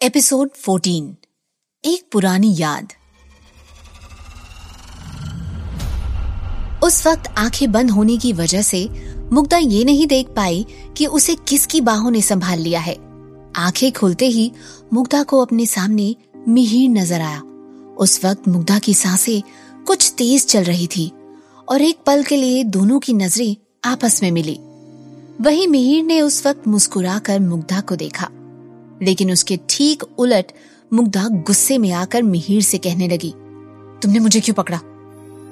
Episode 14 एक पुरानी याद। उस वक्त आँखें बंद होने की वजह से मुग्धा ये नहीं देख पाई कि उसे किसकी बाहों ने संभाल लिया है। आँखें खुलते ही मुग्धा को अपने सामने मिहिर नज़र आया। उस वक्त मुग्धा की साँसें कुछ तेज चल रही थी और एक पल के लिए दोनों की नज़रें आपस में मिली। वही मिहिर ने उस वक्त मुस्कुराकर मुग्धा को देखा। लेकिन उसके ठीक उलट मुग्धा गुस्से में आकर मिहिर से कहने लगी, तुमने मुझे क्यों पकड़ा?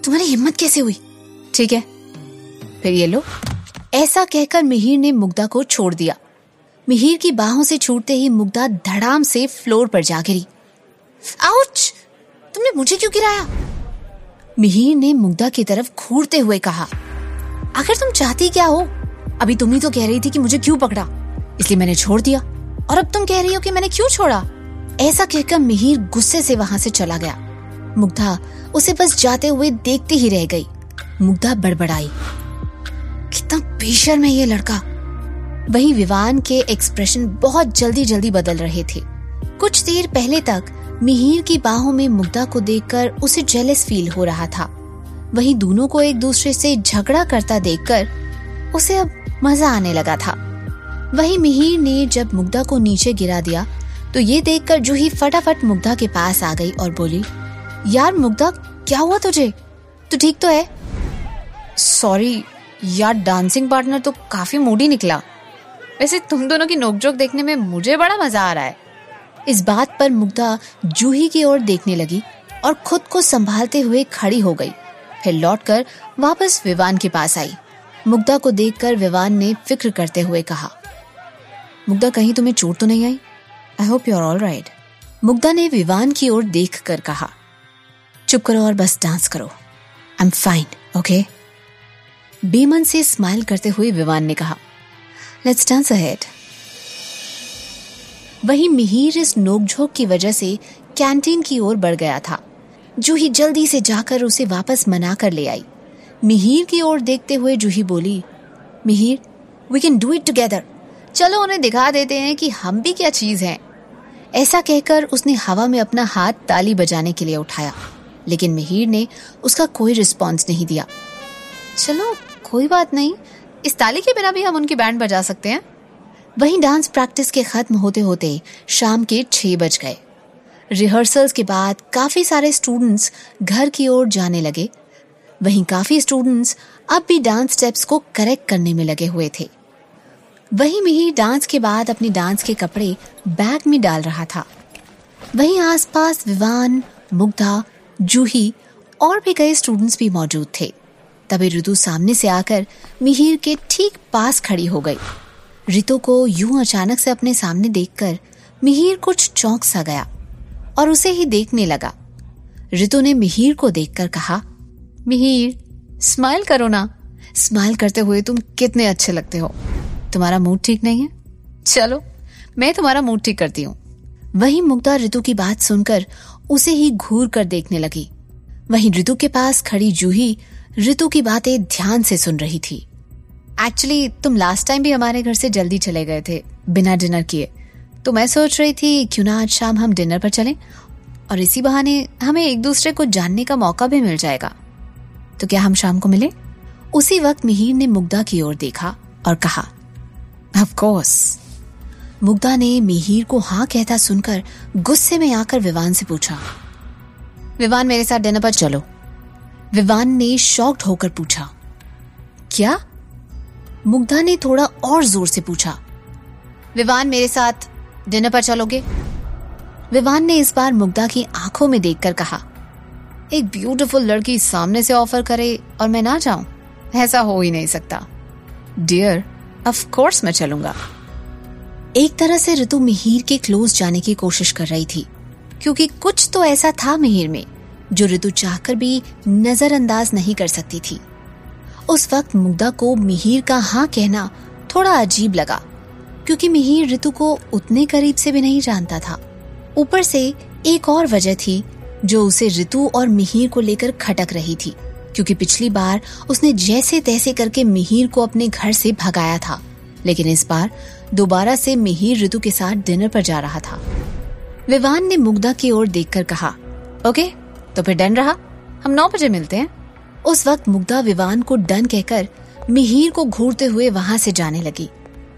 तुम्हारी हिम्मत कैसे हुई? ठीक है, फिर ये लो। ऐसा कहकर मिहिर ने मुग्धा को छोड़ दिया। मिहिर की बाहों से छूटते ही मुग्धा धड़ाम से फ्लोर पर जा गिरी। आउच! तुमने मुझे क्यों गिराया? मिहिर ने मुग्धा की तरफ़ घूरते हुए कहा, आखिर तुम चाहती क्या हो? अभी तुम ही तो कह रही थी कि मुझे क्यों पकड़ा? इसलिए मैंने छोड़ दिया। और अब तुम कह रही हो कि मैंने क्यों छोड़ा? ऐसा कहकर मिहिर गुस्से से वहाँ से चला गया। मुग्धा उसे बस जाते हुए देखती ही रह गई। मुग्धा बड़बड़ाई। कितना बेशर्म है ये लड़का। वही विवान के एक्सप्रेशन बहुत जल्दी जल्दी बदल रहे थे। कुछ देर पहले तक मिहिर की बाहों में मुग्धा को देखकर उसे जेलस फील हो रहा था। वही दोनों को एक दूसरे से झगड़ा करता देखकर उसे अब मज़ा आने लगा था। वही मिहिर ने जब मुग्धा को नीचे गिरा दिया तो ये देखकर जूही फटाफट मुग्धा के पास आ गई और बोली, यार मुग्धा, क्या हुआ तुझे? तू ठीक तो है? सॉरी यार डांसिंग पार्टनर तो काफ़ी मूडी निकला। वैसे तुम दोनों की नोकझोंक देखने में मुझे बड़ा मज़ा आ रहा है। इस बात पर मुग्धा जूही की ओर देखने लगी और खुद को संभालते हुए खड़ी हो गई। फिर लौटकर वापस विवान के पास आई। मुग्धा को देखकर विवान ने फ़िक्र करते हुए कहा मुग्धा, कहीं तुम्हें चोट तो नहीं आई? I hope you are all right Mugdha ने विवान की ओर देख कर कहा, चुप करो और बस डांस करो। आई एम फाइन ओके बेमन से स्माइल करते हुए विवान ने कहा लेट्स डांस अहेड वही मिहिर इस नोकझोंक की वजह से कैंटीन की ओर बढ़ गया था जूही जल्दी से जाकर उसे वापस मना कर ले आई। मिहिर की ओर देखते हुए जूही बोली, Mihir we can do it together चलो उन्हें दिखा देते हैं कि हम भी क्या चीज़ हैं। ऐसा कहकर उसने हवा में अपना हाथ ताली बजाने के लिए उठाया, लेकिन मिहिर ने उसका कोई रिस्पॉन्स नहीं दिया। चलो, कोई बात नहीं, इस ताली के बिना भी हम उनकी बैंड बजा सकते हैं। वहीं डांस प्रैक्टिस के खत्म होते होते शाम के छह बज गए। रिहर्सल्स के बाद काफ़ी सारे स्टूडेंट्स घर की ओर जाने लगे। वहीं काफ़ी स्टूडेंट्स अब भी डांस स्टेप्स को करेक्ट करने में लगे हुए थे। वहीं मिहिर डांस के बाद अपने डांस के कपड़े बैग में डाल रहा था। वहीं आसपास विवान, मुग्धा, जूही और भी कई स्टूडेंट्स भी मौजूद थे। तभी ऋतु सामने से आकर मिहिर के ठीक पास खड़ी हो गई। ऋतु को यूँ अचानक से अपने सामने देखकर मिहिर कुछ चौंक सा गया और उसे ही देखने लगा। ऋतु ने मिहिर को देखकर कहा, मिहिर स्माइल करो ना। स्माइल करते हुए तुम कितने अच्छे लगते हो। तुम्हारा मूड ठीक नहीं है? चलो, मैं तुम्हारा मूड ठीक करती हूँ। वही मुग्धा ऋतु की बात सुनकर उसे ही घूर कर देखने लगी। वहीं ऋतु के पास खड़ी जूही ऋतु की बातें ध्यान से सुन रही थी। एक्चुअली तुम लास्ट टाइम भी हमारे घर से जल्दी चले गए थे, बिना डिनर किए। तो मैं सोच रही थी, क्यों ना आज शाम हम डिनर पर चलें? और इसी बहाने हमें एक दूसरे को जानने का मौका भी मिल जाएगा। तो क्या हम शाम को मिले? उसी वक्त मिहिर ने मुग्धा की ओर देखा और कहा ऑफ़ कोर्स मुग्धा ने मिहिर को हाँ कहता सुनकर गुस्से में आकर विवान से पूछा, विवान मेरे साथ डिनर पर चलो. विवान ने शॉक्ड होकर पूछा, क्या? मुग्धा ने थोड़ा और ज़ोर से पूछा, विवान मेरे साथ डिनर पर चलोगे? विवान ने इस बार मुग्धा की आँखों में देखकर कहा, एक ब्यूटीफुल लड़की सामने से ऑफ़र करे और मैं ना जाऊँ? ऐसा हो ही नहीं सकता। डियर ऑफ़ कोर्स मैं चलूँगा। एक तरह से ऋतु मिहिर के क्लोज जाने की कोशिश कर रही थी, क्योंकि कुछ तो ऐसा था मिहिर में, जो ऋतु चाहकर भी नजरअंदाज नहीं कर सकती थी। उस वक्त मुग्धा को मिहिर का हाँ कहना थोड़ा अजीब लगा, क्योंकि मिहिर ऋतु को उतने करीब से भी नहीं जानता था। ऊपर से एक और वजह थी, जो उसे ऋतु और मिहिर को लेकर खटक रही थी। क्योंकि पिछली बार उसने जैसे तैसे करके मिहिर को अपने घर से भगाया था। लेकिन इस बार दोबारा से मिहिर ऋतु के साथ डिनर पर जा रहा था। विवान ने मुग्धा की ओर देखकर कहा, ओके तो फिर डन रहा? हम नौ बजे मिलते हैं। उस वक्त मुग्धा विवान को डन कहकर मिहिर को घूरते हुए वहाँ से जाने लगी।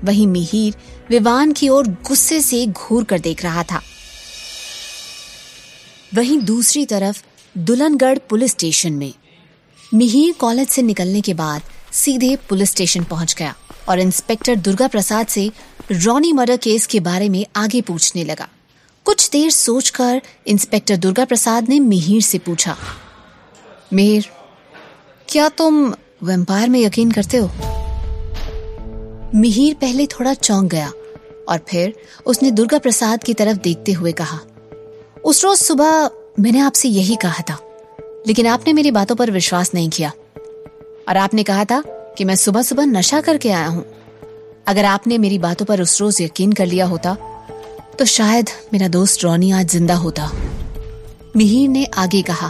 वहीं मिहिर विवान की ओर गुस्से से घूर कर देख रहा था। वहीं दूसरी तरफ़ दुल्हनगढ़ पुलिस स्टेशन में मिहिर कॉलेज से निकलने के बाद सीधे पुलिस स्टेशन पहुँच गया और इंस्पेक्टर दुर्गा प्रसाद से रॉनी मर्डर केस के बारे में आगे पूछने लगा। कुछ देर सोचकर इंस्पेक्टर दुर्गा प्रसाद ने मिहिर से पूछा, मिहिर, क्या तुम वेम्पायर में यकीन करते हो? मिहिर पहले थोड़ा चौंक गया और फिर उसने दुर्गा प्रसाद की तरफ़ देखते हुए कहा, उस रोज सुबह मैंने आपसे यही कहा था लेकिन आपने मेरी बातों पर विश्वास नहीं किया। और आपने कहा था कि मैं सुबह सुबह नशा करके आया हूँ। अगर आपने मेरी बातों पर उस रोज यकीन कर लिया होता तो शायद मेरा दोस्त रॉनी आज ज़िंदा होता। मिहिर ने आगे कहा,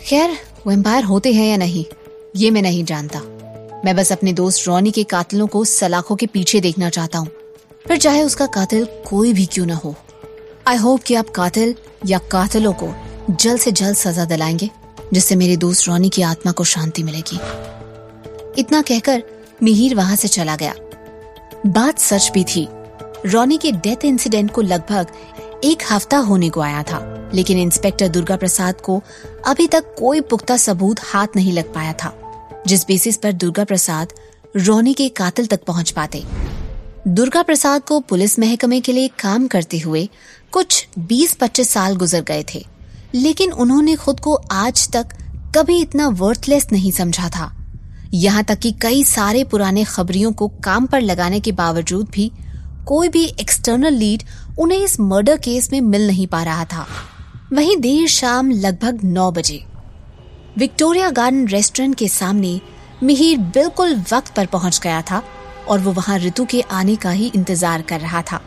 खैर, वो एम्पायर होते हैं या नहीं, ये मैं नहीं जानता। मैं बस अपने दोस्त रॉनी के कातिलों को सलाखों के पीछे देखना चाहता हूँ। फिर चाहे उसका कातिल कोई भी क्यों ना हो। आई होप कि आप कातिल या कातिलों को जल्द से जल्द सजा दिलाएँगे। जिससे मेरे दोस्त रोनी की आत्मा को शांति मिलेगी। इतना कहकर मिहिर वहाँ से चला गया। बात सच भी थी। रॉनी के डेथ इंसिडेंट को लगभग एक हफ़्ता होने को आया था, लेकिन इंस्पेक्टर दुर्गा प्रसाद को अभी तक कोई पुख्ता सबूत हाथ नहीं लग पाया था, जिस बेसिस पर दुर्गा प्रसाद रोनी के कातिल तक पहुँच पाते। दुर्गा प्रसाद को पुलिस महकमे के लिए काम करते हुए कुछ 20-25 साल गुजर गए थे। लेकिन उन्होंने खुद को आज तक कभी इतना वर्थलेस नहीं समझा था। यहाँ तक कि कई सारे पुराने खबरियों को काम पर लगाने के बावजूद भी कोई भी एक्सटर्नल लीड उन्हें इस मर्डर केस में मिल नहीं पा रहा था। वहीं देर शाम लगभग नौ बजे, विक्टोरिया गार्डन रेस्टोरेंट के सामने मिहिर बिल्कुल वक्त पर पहुँच गया था और वो वहाँ ऋतु के आने का ही इंतज़ार कर रहा था।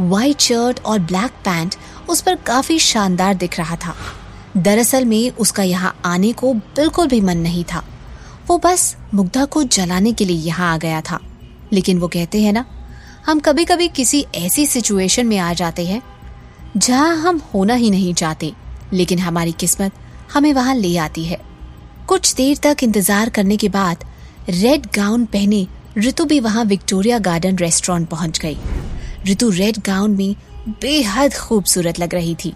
व्हाइट शर्ट और ब्लैक पैंट उस पर काफ़ी शानदार दिख रहा था। दरअसल में उसका यहाँ आने को बिल्कुल भी मन नहीं था। वो बस मुग्धा को जलाने के लिए यहाँ आ गया था। लेकिन वो कहते हैं ना, हम कभी कभी किसी ऐसी सिचुएशन में आ जाते हैं, जहाँ हम होना ही नहीं चाहते, लेकिन हमारी किस्मत हमें वहाँ ले आती है। कुछ देर तक इंतज़ार करने के बाद रेड गाउन पहने ऋतु भी वहाँ विक्टोरिया गार्डन रेस्टोरेंट पहुँच गई। ऋतु रेड गाउन में बेहद खूबसूरत लग रही थी।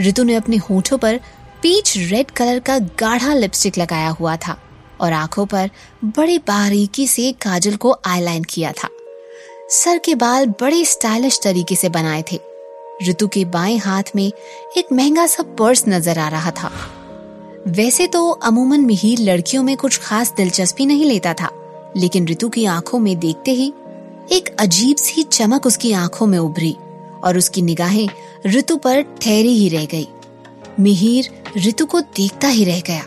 ऋतु ने अपने होठों पर पीच रेड कलर का गाढ़ा लिपस्टिक लगाया हुआ था और आँखों पर बड़ी बारीकी से काजल को आईलाइन किया था। सर के बाल बड़े स्टाइलिश तरीके से बनाए थे। ऋतु के बाएँ हाथ में एक महँगा सा पर्स नज़र आ रहा था। वैसे तो अमूमन मिहिर लड़कियों में कुछ खास दिलचस्पी नहीं लेता था, लेकिन ऋतु की आँखों में देखते ही एक अजीब सी चमक उसकी आँखों में उभरी। और उसकी निगाहें ऋतु पर ठहरी ही रह गई। मिहिर ऋतु को देखता ही रह गया।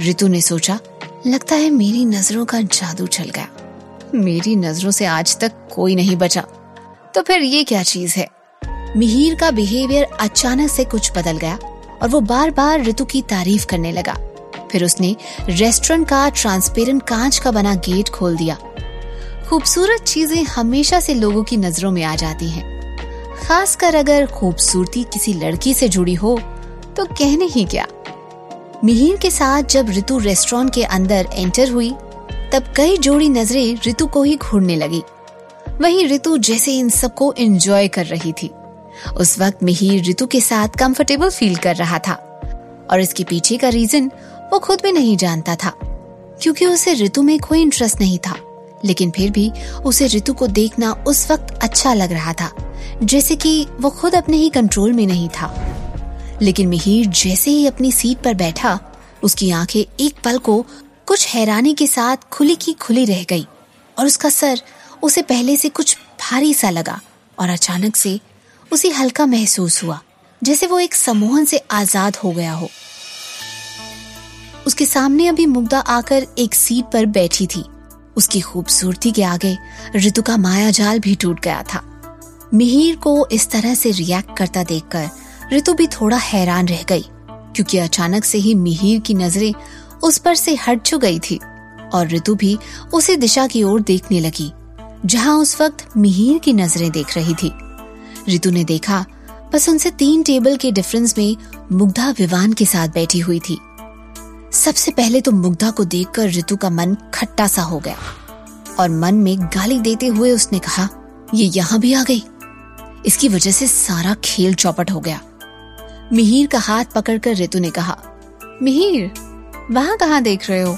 ऋतु ने सोचा, लगता है मेरी नज़रों का जादू चल गया। मेरी नज़रों से आज तक कोई नहीं बचा। तो फिर ये क्या चीज़ है? मिहिर का बिहेवियर अचानक से कुछ बदल गया और वो बार बार ऋतु की तारीफ़ करने लगा। फिर उसने रेस्टोरेंट का ट्रांसपेरेंट कांच का बना गेट खोल दिया। खूबसूरत चीज़ें हमेशा से लोगों की नज़रों में आ जाती हैं। खासकर अगर खूबसूरती किसी लड़की से जुड़ी हो तो कहने ही क्या? मिहिर के साथ जब ऋतु रेस्टोरेंट के अंदर एंटर हुई, तब कई जोड़ी नज़रें ऋतु को ही घूरने लगी। वहीं ऋतु जैसे इन सबको एंजॉय कर रही थी। उस वक्त मिहिर ऋतु के साथ कंफर्टेबल फील कर रहा था। और इसके पीछे का रीजन वो खुद भी नहीं जानता था। क्योंकि उसे ऋतु में कोई इंटरेस्ट नहीं था। लेकिन फिर भी उसे ऋतु को देखना उस वक्त अच्छा लग रहा था। जैसे कि वो खुद अपने ही कंट्रोल में नहीं था। लेकिन मिहिर जैसे ही अपनी सीट पर बैठा, उसकी आँखें एक पल को कुछ हैरानी के साथ खुली की खुली रह गई और उसका सर उसे पहले से कुछ भारी सा लगा और अचानक से उसे हल्का महसूस हुआ, जैसे वो एक समूहन से आज़ाद हो गया हो। उसके सामने अभी मुग्धा आकर एक सीट पर बैठी थी। उसकी खूबसूरती के आगे ऋतु का माया जाल भी टूट गया था। मिहिर को इस तरह से रिएक्ट करता देखकर ऋतु भी थोड़ा हैरान रह गई, क्योंकि अचानक से ही मिहिर की नज़रें उस पर से हट चु गई थी और ऋतु भी उसी दिशा की ओर देखने लगी, जहाँ उस वक्त मिहिर की नज़रें देख रही थी। ऋतु ने देखा, बस उनसे तीन टेबल के डिफरेंस में मुग्धा विवान के साथ बैठी हुई थी। सबसे पहले तो मुग्धा को देखकर ऋतु का मन खट्टा सा हो गया और मन में गाली देते हुए उसने कहा, ये यहाँ भी आ गई। इसकी वजह से सारा खेल चौपट हो गया। मिहिर का हाथ पकड़कर ऋतु ने कहा, मिहिर, वहाँ कहा देख रहे हो?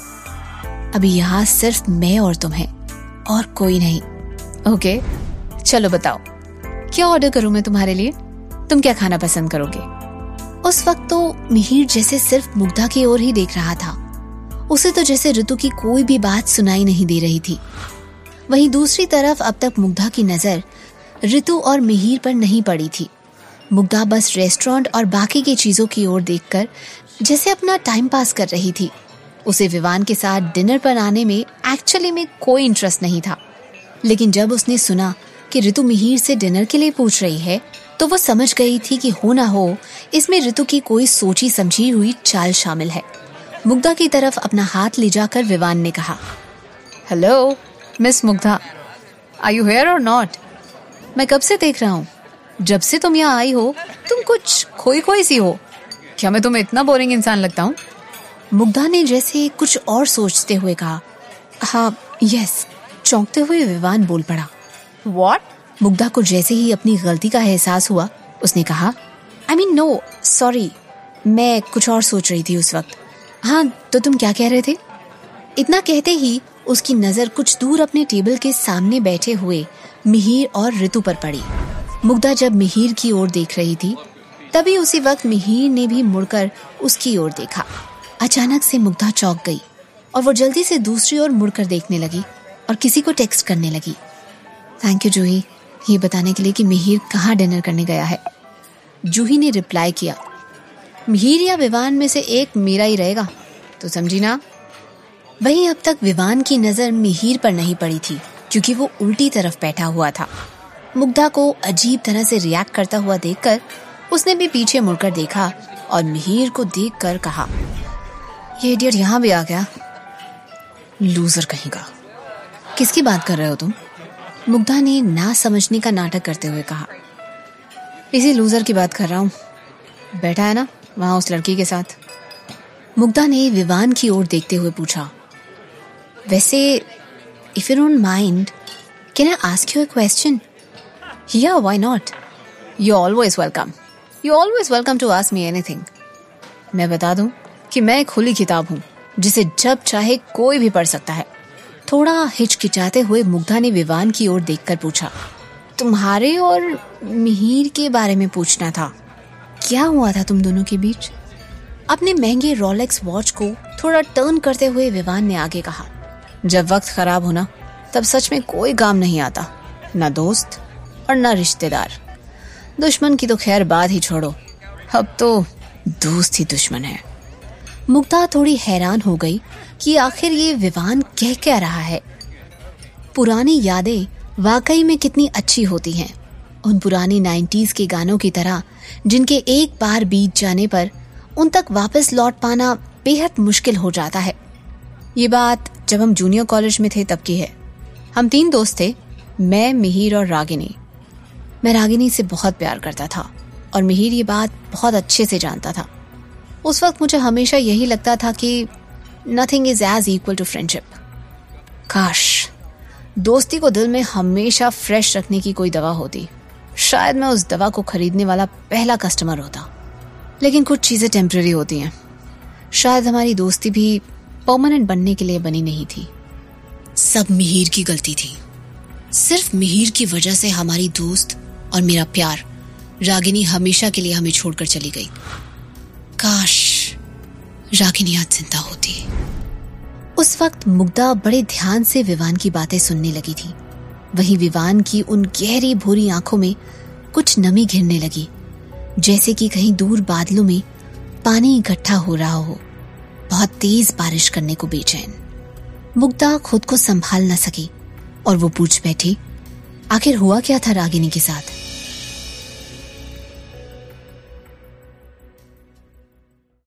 अभी यहाँ सिर्फ़ मैं और तुम हैं, और कोई नहीं। ओके, चलो बताओ, क्या ऑर्डर करूँ मैं तुम्हारे लिए? तुम क्या खाना पसंद करोगे? उस वक्त तो मिहिर जैसे सिर्फ़ मुग्धा की ओर ही देख रहा था। उसे तो जैसे ऋतु की कोई भी बात सुनाई नहीं दे रही थी। वहीं दूसरी तरफ़ अब तक मुग्धा की नज़र ऋतु और मिहिर पर नहीं पड़ी थी। मुग्धा बस रेस्टोरेंट और बाकी की चीज़ों की ओर देखकर, जैसे अपना टाइम पास कर रही थी। उसे विवान के साथ डिनर पर आने में एक्चुअली में कोई इंटरेस्ट नहीं था। लेकिन जब उसने सुना कि ऋतु मिहिर से डिनर के लिए पूछ रही है तो वो समझ गई थी कि हो ना हो, इसमें ऋतु की कोई सोची समझी हुई चाल शामिल है। मुग्धा की तरफ़ अपना हाथ ले जाकर विवान ने कहा hello miss Mugdha I you here और नॉट मैं कब से देख रहा हूँ? जब से तुम यहाँ आई हो तुम कुछ खोई खोई सी हो। क्या मैं तुम्हें इतना बोरिंग इंसान लगता हूँ? मुग्धा ने जैसे कुछ और सोचते हुए कहा हाँ यस चौंकते हुए विवान बोल पड़ा। वॉट मुग्धा को जैसे ही अपनी गलती का एहसास हुआ उसने कहा आई मीन नो सॉरी मैं कुछ और सोच रही थी उस वक्त। हाँ तो तुम क्या कह रहे थे? इतना कहते ही उसकी नज़र कुछ दूर अपने टेबल के सामने बैठे हुए मिहिर और ऋतु पर पड़ी। मुग्धा जब मिहिर की ओर देख रही थी, तभी उसी वक्त मिहिर ने भी मुड़कर उसकी ओर देखा। अचानक से मुग्धा चौक गई और वो जल्दी से दूसरी ओर मुड़कर देखने लगी और किसी को टेक्स्ट करने लगी। Thank you Juhi. ये बताने के लिए कि मिहिर कहाँ डिनर करने गया है। जूही ने रिप्लाई किया, मिहिर या विवान में से एक मेरा ही रहेगा। तो समझी ना? वहीं अब तक विवान की नज़र मिहिर पर नहीं पड़ी थी, क्योंकि वो उल्टी तरफ़ बैठा हुआ था। मुग्धा को अजीब तरह से रिएक्ट करता हुआ देखकर उसने भी पीछे मुड़कर देखा और मिहिर को देखकर कहा, ये इडियट यहाँ भी आ गया। लूजर कहीं का। किसकी बात कर रहे हो तुम? मुग्धा ने ना समझने का नाटक करते हुए कहा, इसी लूजर की बात कर रहा हूँ। बैठा है ना, वहाँ उस लड़की के साथ? मुग्धा ने विवान की ओर देखते हुए पूछा वैसे if you don't mind can I ask you a question yeah why not you always welcome you always welcome to ask me anything मैं बता दूँ कि मैं एक खुली किताब हूँ, जिसे जब चाहे कोई भी पढ़ सकता है। थोड़ा हिचकिचाते हुए मुग्धा ने विवान की ओर देखकर पूछा, तुम्हारे और मिहिर के बारे में पूछना था। क्या हुआ था तुम दोनों के बीच? अपने महँगे रोलेक्स वॉच को थोड़ा टर्न करते हुए विवान ने आगे कहा जब वक्त खराब होना, तब सच में कोई काम नहीं आता। न दोस्त और न रिश्तेदार। दुश्मन की तो खैर बात ही छोड़ो। अब तो दोस्त ही दुश्मन है। मुग्धा थोड़ी हैरान हो गई कि आखिर ये विवान कह क्या रहा है। पुरानी यादें वाकई में कितनी अच्छी होती हैं। उन पुरानी नाइन्टीज के गानों की तरह, जिनके एक बार बीत जाने पर उन तक वापस लौट पाना बेहद मुश्किल हो जाता है। ये बात जब हम जूनियर कॉलेज में थे तब की है। हम तीन दोस्त थे, मैं, मिहिर और रागिनी। मैं रागिनी से बहुत प्यार करता था और मिहिर ये बात बहुत अच्छे से जानता था। उस वक्त मुझे हमेशा यही लगता था कि nothing is as equal to friendship काश, दोस्ती को दिल में हमेशा फ्रेश रखने की कोई दवा होती। शायद मैं उस दवा को खरीदने वाला पहला कस्टमर होता। लेकिन कुछ चीज़ें टेम्प्रेरी होती हैं। शायद हमारी दोस्ती भी परमानेंट बनने के लिए बनी नहीं थी। सब मिहिर की गलती थी। सिर्फ़ मिहिर की वजह से हमारी दोस्त और मेरा प्यार रागिनी हमेशा के लिए हमें छोड़कर चली गई। काश रागिनी आज ज़िंदा होती। उस वक्त मुग्धा बड़े ध्यान से विवान की बातें सुनने लगी थी। वहीं विवान की उन गहरी भूरी आँखों में कुछ नमी घिरने लगी जैसे कि कहीं दूर बादलों में पानी इकट्ठा हो रहा हो। बहुत तेज बारिश करने को बेचैन। मुग्धा खुद को संभाल न सकी और वो पूछ बैठी, आखिर हुआ क्या था रागिनी के साथ?